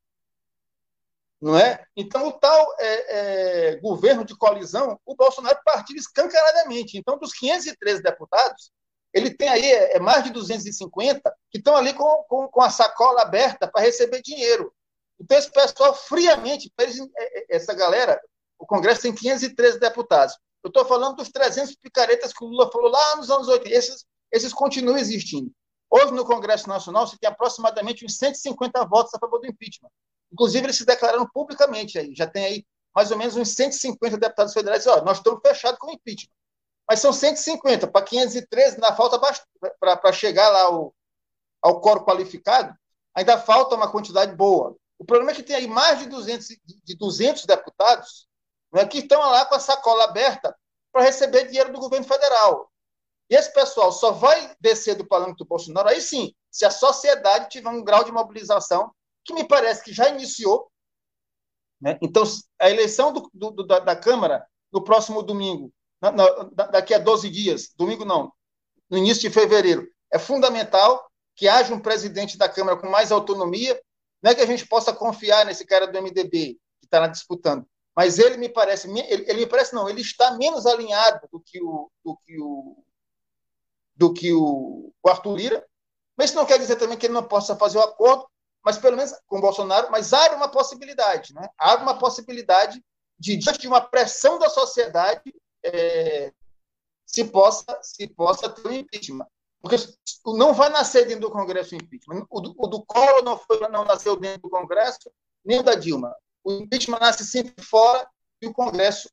Não é? Então, o tal é, é, governo de colisão, o Bolsonaro partiu escancaradamente. Então, dos 513 deputados, ele tem aí é, é mais de 250 que estão ali com, com, com a sacola aberta para receber dinheiro. Então, esse pessoal, friamente, eles, é, é, essa galera, o Congresso tem 513 deputados. Eu estou falando dos 300 picaretas que o Lula falou lá nos anos 80. Esses, esses continuam existindo. Hoje, no Congresso Nacional, se tem aproximadamente uns 150 votos a favor do impeachment. Inclusive, eles se declararam publicamente aí. Já tem aí mais ou menos uns 150 deputados federais. Ó, nós estamos fechados com o impeachment. Mas são 150. Para 513, ainda falta para chegar lá ao, ao coro qualificado, ainda falta uma quantidade boa. O problema é que tem aí mais de 200, de 200 deputados né, que estão lá com a sacola aberta para receber dinheiro do governo federal. E esse pessoal só vai descer do palanque do Bolsonaro, aí sim, se a sociedade tiver um grau de mobilização, que me parece que já iniciou. Né? Então, a eleição do, do, da, da, Câmara, no próximo domingo, na, na, daqui a 12 dias, domingo não, no início de fevereiro, é fundamental que haja um presidente da Câmara com mais autonomia, não é que a gente possa confiar nesse cara do MDB que está disputando, mas ele me parece, ele, ele, me parece não, ele está menos alinhado do que o, do que o do que o, o Arthur Lira. Mas isso não quer dizer também que ele não possa fazer o acordo, mas pelo menos com o Bolsonaro, mas há uma possibilidade, né? Há uma possibilidade de, de uma pressão da sociedade, é, se possa se possa ter um impeachment. Porque não vai nascer dentro do Congresso o impeachment. O do, o do Collor não, foi, não nasceu dentro do Congresso, nem o da Dilma. O impeachment nasce sempre fora e o Congresso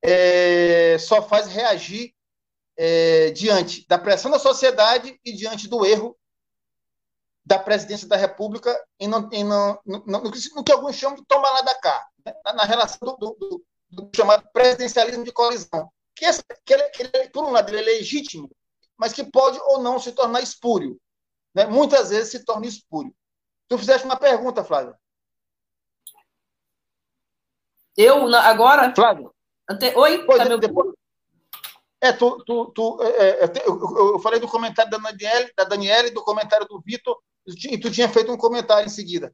é, só faz reagir é, diante da pressão da sociedade e diante do erro da presidência da República em no, em no, no, no que alguns chamam de tomar lá da cá, né? na, na, relação do, do, do, do, chamado presidencialismo de colisão. Que, esse, que, ele, que ele, por um lado, ele é legítimo, mas que pode ou não se tornar espúrio. Né? Muitas vezes se torna espúrio. Tu fizeste uma pergunta, Flávio. Eu, agora? Flávio. Ante... Oi, pois, tá depois, é, tu, tu, tu é, é eu, eu, falei do comentário da Daniele, da Daniele, do comentário do Vitor, e tu tinha feito um comentário em seguida.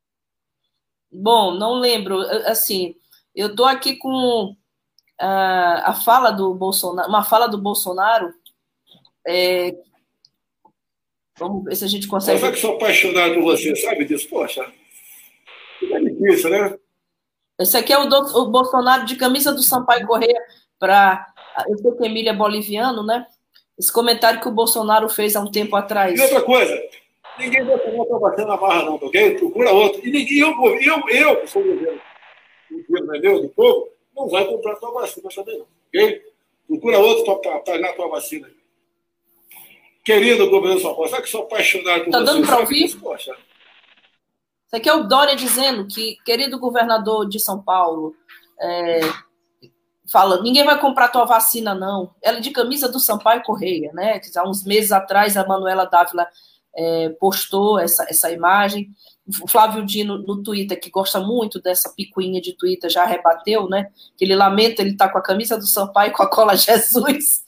Bom, não lembro. Assim, eu estou aqui com a, a fala do Bolsonaro, uma fala do Bolsonaro. É, vamos ver se a gente consegue. Eu que sou apaixonado por você, sabe disso? Poxa, é difícil, né? Esse aqui é o, do, o Bolsonaro de camisa do Sampaio Correia para eu sei que Emília é boliviano, né? Esse comentário que o Bolsonaro fez há um tempo atrás. E outra coisa, ninguém vai tomar tua vacina na barra, não, ok? Procura outro. E ninguém, eu, eu, eu que sou governo, o governo é meu, do povo, não vai comprar tua vacina também, não, ok? Procura outro para pagar tua vacina. Querido governo São Paulo, sabe que sou apaixonado por tá você? Tá dando para ouvir? Poxa. Isso aqui é o Dória dizendo que, querido governador de São Paulo, é, fala, ninguém vai comprar tua vacina, não. Ela é de camisa do Sampaio Correia, né? Há uns meses atrás, a Manuela Dávila é, postou essa, essa imagem. O Flávio Dino, no Twitter, que gosta muito dessa picuinha de Twitter, já rebateu, né? Que ele lamenta, ele tá com a camisa do Sampaio com a cola Jesus.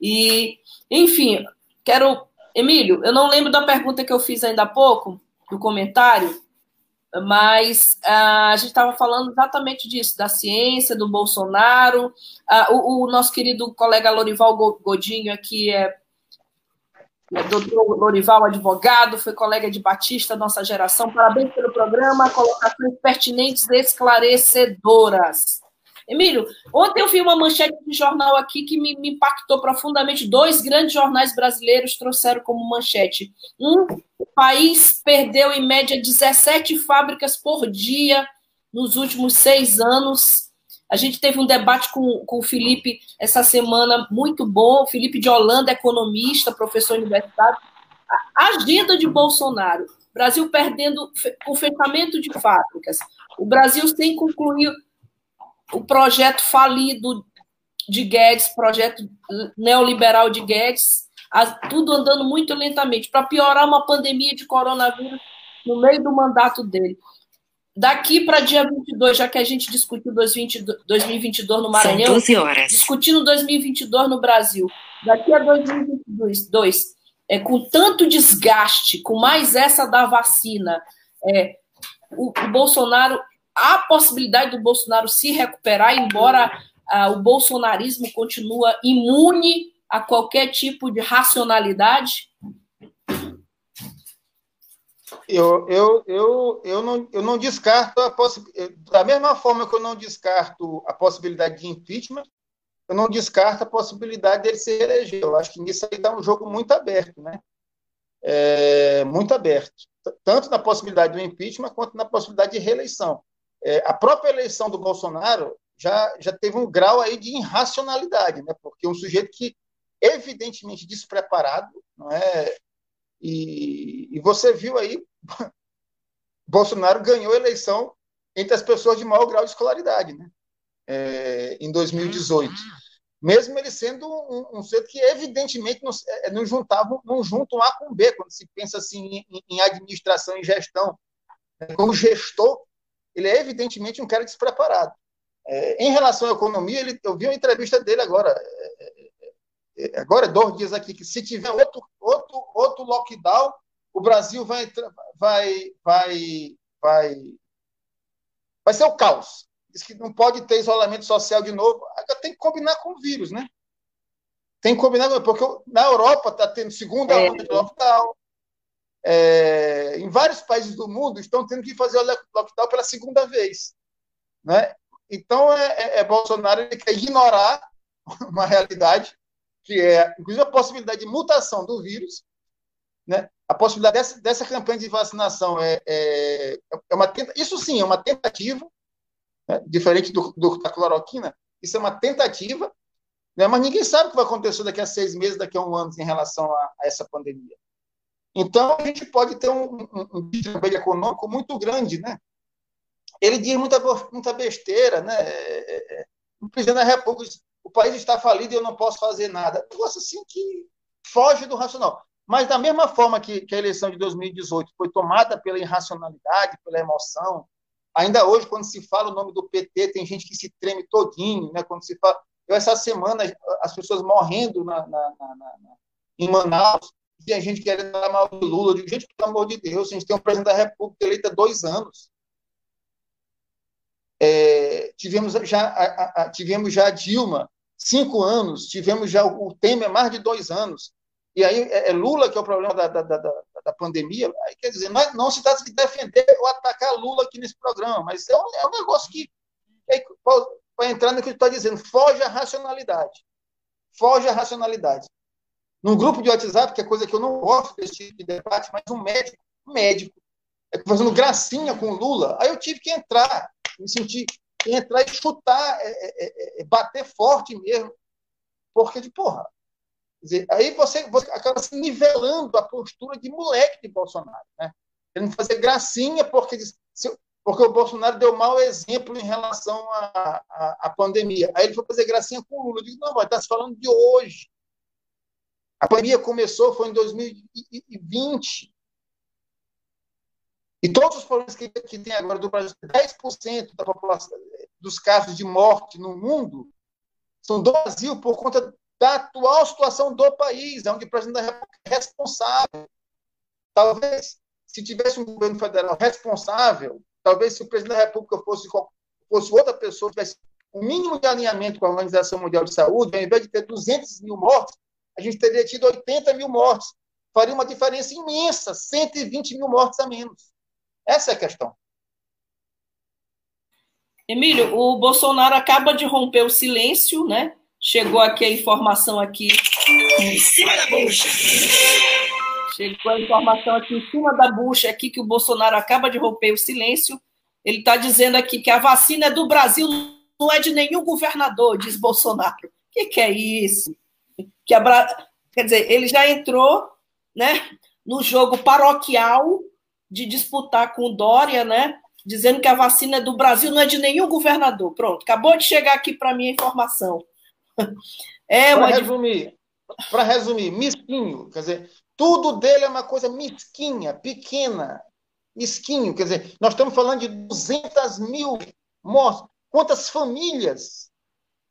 e, enfim, quero. Emílio, eu não lembro da pergunta que eu fiz ainda há pouco, do comentário, mas uh, a gente estava falando exatamente disso, da ciência, do Bolsonaro. Uh, o, o, nosso querido colega Lorival Godinho aqui é, é doutor Lorival, advogado, foi colega de Batista, nossa geração. Parabéns pelo programa, colocações pertinentes e esclarecedoras. Emílio, ontem eu vi uma manchete de jornal aqui que me, me, impactou profundamente. Dois grandes jornais brasileiros trouxeram como manchete. Um, o país perdeu em média 17 fábricas por dia nos últimos seis anos. A gente teve um debate com, com o Felipe essa semana muito bom. O Felipe de Holanda, economista, professor universitário. A agenda de Bolsonaro. Brasil perdendo o fechamento de fábricas. O Brasil sem concluir o projeto falido de Guedes, projeto neoliberal de Guedes, tudo andando muito lentamente, para piorar uma pandemia de coronavírus no meio do mandato dele. Daqui para dia 22, já que a gente discutiu 2022 no Maranhão, São 12 horas. discutindo 2022 no Brasil, daqui a 2022, é, com tanto desgaste, com mais essa da vacina, é, o, o Bolsonaro há possibilidade do Bolsonaro se recuperar, embora ah, o bolsonarismo continua imune a qualquer tipo de racionalidade? Eu, eu, eu, eu, não, eu não descarto a possibilidade. Da mesma forma que eu não descarto a possibilidade de impeachment, eu não descarto a possibilidade dele se reeleger. Eu acho que nisso aí está um jogo muito aberto, né? É, muito aberto. Tanto na possibilidade do impeachment quanto na possibilidade de reeleição. É, a própria eleição do Bolsonaro já, já teve um grau aí de irracionalidade, né? porque um sujeito que evidentemente despreparado, não é? E, e você viu aí, Bolsonaro ganhou a eleição entre as pessoas de maior grau de escolaridade, né? É, em 2018. Mesmo ele sendo um, um sujeito que evidentemente não, é, não juntava, não A com B, quando se pensa assim em, em administração e gestão. Né? Como gestor, ele é evidentemente um cara despreparado. É, em relação à economia, ele, eu vi uma entrevista dele agora, é, é, é agora, dois dias aqui, que se tiver outro, outro, outro lockdown, o Brasil vai, vai, vai, vai, vai ser o caos. Diz que não pode ter isolamento social de novo. Agora tem que combinar com o vírus, né? Tem que combinar, porque na Europa está tendo segunda é. onda de lockdown, é, em vários países do mundo estão tendo que fazer o lockdown pela segunda vez. Né? Então, é, é, é Bolsonaro ele quer ignorar uma realidade que é, inclusive, a possibilidade de mutação do vírus, né? a possibilidade dessa, dessa campanha de vacinação é, é, é uma tenta, isso sim é uma tentativa, né? diferente do, do, da cloroquina, isso é uma tentativa, né? mas ninguém sabe o que vai acontecer daqui a seis meses, daqui a um ano em relação a, a essa pandemia. Então, a gente pode ter um, um, um econômico muito grande, né? Ele diz muita, muita besteira, né? O presidente da República diz, o país está falido e eu não posso fazer nada. Um negócio assim que foge do racional. Mas, da mesma forma que, que a eleição de 2018 foi tomada pela irracionalidade, pela emoção, ainda hoje, quando se fala o nome do PT, tem gente que se treme todinho, né? Quando se fala... Eu, essa semana, as pessoas morrendo na, na, na em Manaus, tem gente querendo falar mal do Lula. Digo, gente, pelo amor de Deus, a gente tem um presidente da República eleito há dois anos. É, tivemos, já, a, a, tivemos já a Dilma, cinco anos, tivemos já o, o Temer, mais de dois anos. E aí é, é Lula que é o problema da, da, da, da pandemia. Aí, quer dizer, não, não se trata de defender ou atacar Lula aqui nesse programa, mas é um, é um negócio que, é, para entrar no que eu estou dizendo, foge à racionalidade. Foge à racionalidade num grupo de WhatsApp, que é coisa que eu não gosto desse tipo de debate, mas um médico, um médico, é fazendo gracinha com o Lula, aí eu tive que entrar, me sentir, entrar e chutar, é, é, é, é bater forte mesmo, porque de porra. Dizer, aí você, você, acaba se nivelando a postura de moleque de Bolsonaro, né? querendo fazer gracinha porque, porque o Bolsonaro deu mau exemplo em relação à, à, à pandemia. Aí ele foi fazer gracinha com o Lula. Eu digo, não, vai estar tá se falando de hoje. A pandemia começou, foi em 2020. E todos os problemas que, que tem agora do Brasil, 10% da população, dos casos de morte no mundo são do Brasil por conta da atual situação do país, onde o presidente da República é responsável. Talvez, se tivesse um governo federal responsável, talvez se o presidente da República fosse, fosse outra pessoa, tivesse o um mínimo de alinhamento com a Organização Mundial de Saúde, ao invés de ter 200 mil mortes, a gente teria tido 80 mil mortes. Faria uma diferença imensa, 120 mil mortes a menos. Essa é a questão. Emílio, o Bolsonaro acaba de romper o silêncio, né? Chegou aqui a informação aqui em cima da bucha. Chegou a informação aqui em cima da bucha aqui que o Bolsonaro acaba de romper o silêncio. Ele está dizendo aqui que a vacina é do Brasil, não é de nenhum governador, diz Bolsonaro. O que, que é isso? Que a. Quer dizer, ele já entrou né, no jogo paroquial de disputar com o Dória, né? Dizendo que a vacina é do Brasil, não é de nenhum governador. Pronto, acabou de chegar aqui para mim a informação. É uma... Para resumir, para resumir, mesquinho, quer dizer, tudo dele é uma coisa mesquinha, pequena, mesquinho, quer dizer, nós estamos falando de 200 mil mortes. Quantas famílias,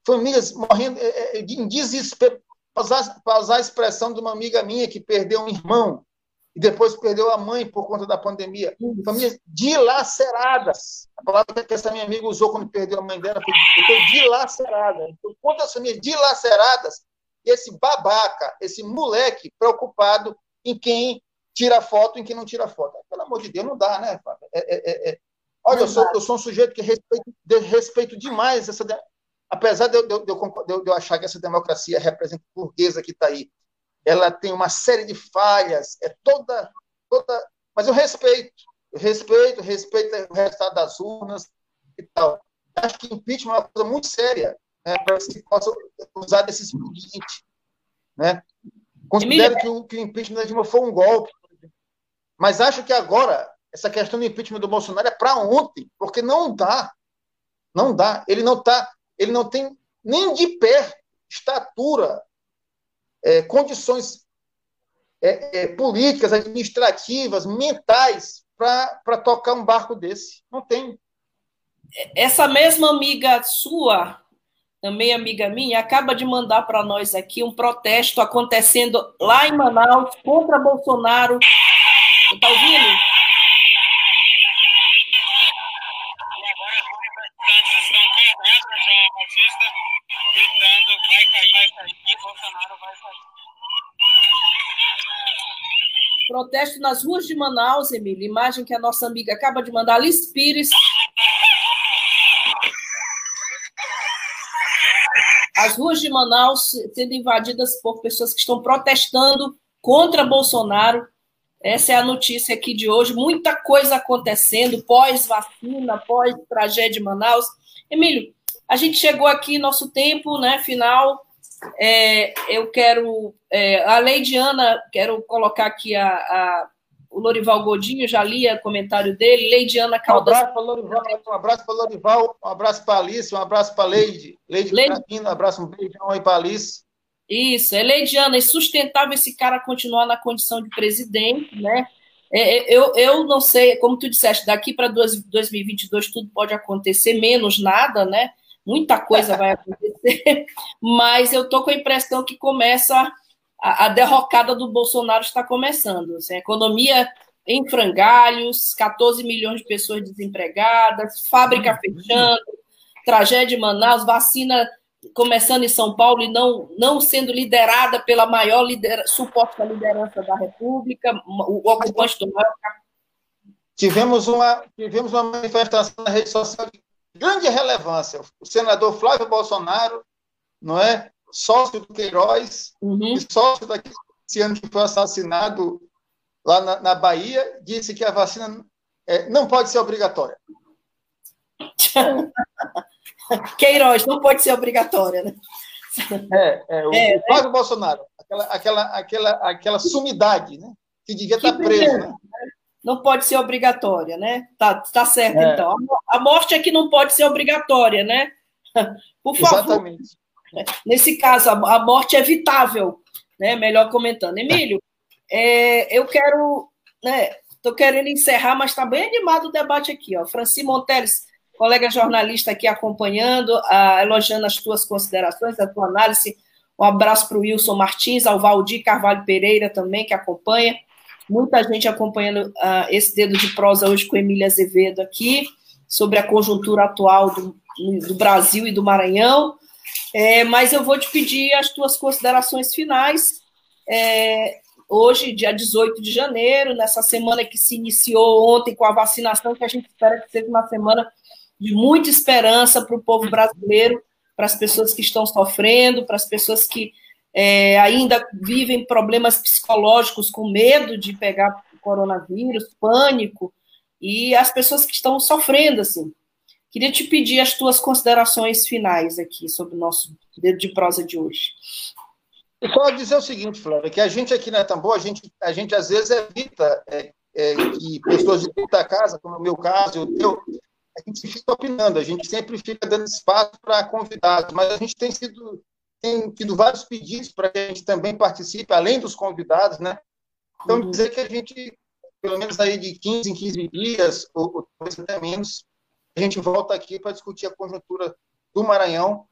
famílias morrendo é, é, em desespero, para usar, para usar a expressão de uma amiga minha que perdeu um irmão, e depois perdeu a mãe por conta da pandemia. Famílias dilaceradas. A palavra que essa minha amiga usou quando perdeu a mãe dela foi dilacerada. Então, quantas famílias dilaceradas, esse babaca, esse moleque preocupado em quem tira foto, em quem não tira foto. Pelo amor de Deus, não dá, né, Fábio? É, é, é, é. Olha, eu sou, eu sou um sujeito que respeito, respeito demais essa. Apesar de eu, de, eu, de eu achar que essa democracia representa burguesa que está aí, ela tem uma série de falhas, é toda, toda, mas eu respeito, eu respeito, respeito o resultado das urnas e tal. Acho que impeachment é uma coisa muito séria, né, para que se possa usar desse seguinte, né? Considero que o, que o impeachment da Dilma foi um golpe, mas acho que agora essa questão do impeachment do Bolsonaro é para ontem, porque não dá, não dá. Ele não tá, ele não tem nem de pé estatura é, condições é, é, políticas, administrativas, mentais para tocar um barco desse. Não tem. Essa mesma amiga sua, também amiga minha, acaba de mandar para nós aqui um protesto acontecendo lá em Manaus contra Bolsonaro. Você está ouvindo? Protesto nas ruas de Manaus, Emília. Imagem que a nossa amiga acaba de mandar, Alice Pires. As ruas de Manaus sendo invadidas por pessoas que estão protestando contra Bolsonaro. Essa é a notícia aqui de hoje. Muita coisa acontecendo pós-vacina, pós-tragédia de Manaus. Emílio, a gente chegou aqui, nosso tempo, né, final. É, eu quero, é, a Leidiana, quero colocar aqui a, a, o Lorival Godinho, já li o comentário dele. Leidiana Caldas. Um abraço para Lorival, um abraço para Lorival, um abraço para Alice, um abraço para Leide. Leide, Leide... um abraço, um beijão aí para Alice. Isso, é Leidiana, é sustentável esse cara continuar na condição de presidente, né? É, é eu, eu não sei, como tu disseste, daqui para 2022 tudo pode acontecer, menos nada, né? Muita coisa vai acontecer, mas eu estou com a impressão que começa a, a derrocada do Bolsonaro está começando. Assim, a economia em frangalhos, 14 milhões de pessoas desempregadas, fábrica uhum. fechando, tragédia em Manaus, vacina começando em São Paulo e não, não sendo liderada pela maior lider, suposta liderança da República, o ocupante do maior. Tivemos uma, tivemos uma manifestação na rede social grande relevância. O senador Flávio Bolsonaro, não é? Sócio do Queiroz, uhum. e sócio daquele ano que foi assassinado lá na, na Bahia, disse que a vacina é, não pode ser obrigatória. Queiroz, não pode ser obrigatória, né? É, é, o, é, o Flávio Bolsonaro, aquela, aquela, aquela, aquela sumidade, né? Que devia que estar preso, né? Não pode ser obrigatória, né? Tá, tá certo, é. então. A morte é que não pode ser obrigatória, né? Por favor. Exatamente. Nesse caso, a morte é evitável, né? Melhor comentando. Emílio, é, eu quero, né? Estou querendo encerrar, mas está bem animado o debate aqui, ó. Franci Monteles, colega jornalista aqui acompanhando, ah, elogiando as tuas considerações, a tua análise. Um abraço para o Wilson Martins, ao Valdir Carvalho Pereira também, que acompanha. Muita gente acompanhando uh, esse dedo de prosa hoje com Emília Azevedo aqui, sobre a conjuntura atual do, do Brasil e do Maranhão. É, mas eu vou te pedir as tuas considerações finais. É, hoje, dia 18 de janeiro, nessa semana que se iniciou ontem com a vacinação, que a gente espera que seja uma semana de muita esperança para o povo brasileiro, para as pessoas que estão sofrendo, para as pessoas que é, ainda vivem problemas psicológicos com medo de pegar coronavírus, pânico, e as pessoas que estão sofrendo, assim. Queria te pedir as tuas considerações finais aqui sobre o nosso dedo de prosa de hoje. E só dizer o seguinte, Flávia, que a gente aqui na Tambor, a gente, a gente às vezes evita é, é, que pessoas de da casa, como o meu caso, o teu, a gente fica opinando, a gente sempre fica dando espaço para convidados, mas a gente tem sido tem tido vários pedidos para que a gente também participe, além dos convidados, né? Então, uhum. dizer que a gente, pelo menos aí de 15 em 15 dias, ou, ou talvez até menos, a gente volta aqui para discutir a conjuntura do Maranhão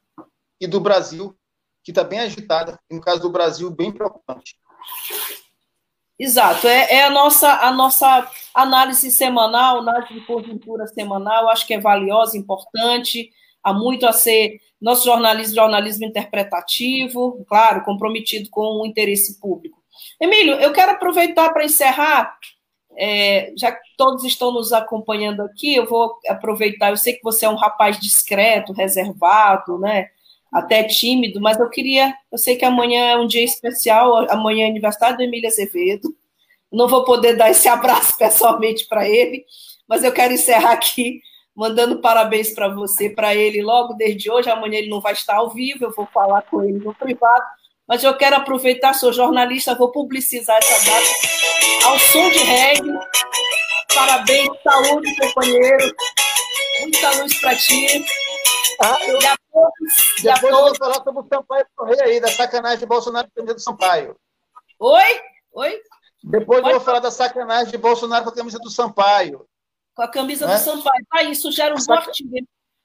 e do Brasil, que está bem agitada, e no caso do Brasil, bem preocupante. Exato, é, é, a, nossa, a nossa análise semanal, análise de conjuntura semanal, acho que é valiosa, importante, há muito a ser nosso jornalismo, jornalismo interpretativo, claro, comprometido com o interesse público. Emílio, eu quero aproveitar para encerrar, é, já que todos estão nos acompanhando aqui, eu vou aproveitar, eu sei que você é um rapaz discreto, reservado, né, até tímido, mas eu queria, eu sei que amanhã é um dia especial, amanhã é aniversário do Emílio Azevedo, não vou poder dar esse abraço pessoalmente para ele, mas eu quero encerrar aqui mandando parabéns para você, para ele logo desde hoje. Amanhã ele não vai estar ao vivo, eu vou falar com ele no privado. Mas eu quero aproveitar, sou jornalista, vou publicizar essa data ao som de reggae. Parabéns, saúde, companheiro. Muita luz para ti. Ah, eu... E a todos. Depois a todos. eu vou falar sobre o Sampaio Correia aí, da sacanagem de Bolsonaro com a camisa do Sampaio. Oi? Oi? Depois Pode... eu vou falar da sacanagem de Bolsonaro com a camisa do Sampaio com a camisa é? do Sampaio. Tá, isso gera um forte.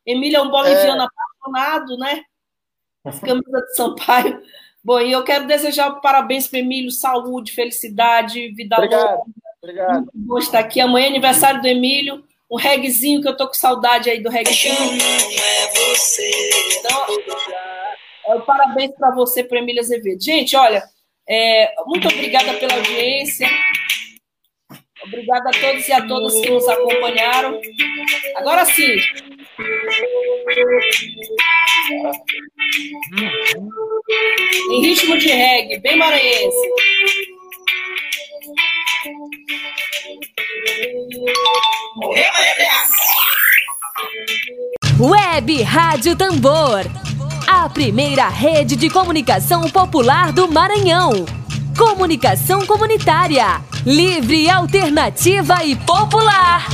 Emílio é um boliviano é... apaixonado, né? Camisa do Sampaio. Bom, e eu quero desejar parabéns para Emílio, saúde, felicidade, vida obrigado, longa. Obrigado. Muito bom estar aqui. Amanhã é aniversário do Emílio. Um regzinho que eu tô com saudade aí do regzinho. Então, é, parabéns para você, para Emília Azevedo. Gente, olha, é, muito obrigada pela audiência. Obrigada a todos e a todas que nos acompanharam. Agora sim. Em ritmo de reggae, bem maranhense. Web Rádio Tambor. A primeira rede de comunicação popular do Maranhão. Comunicação comunitária livre, alternativa e popular.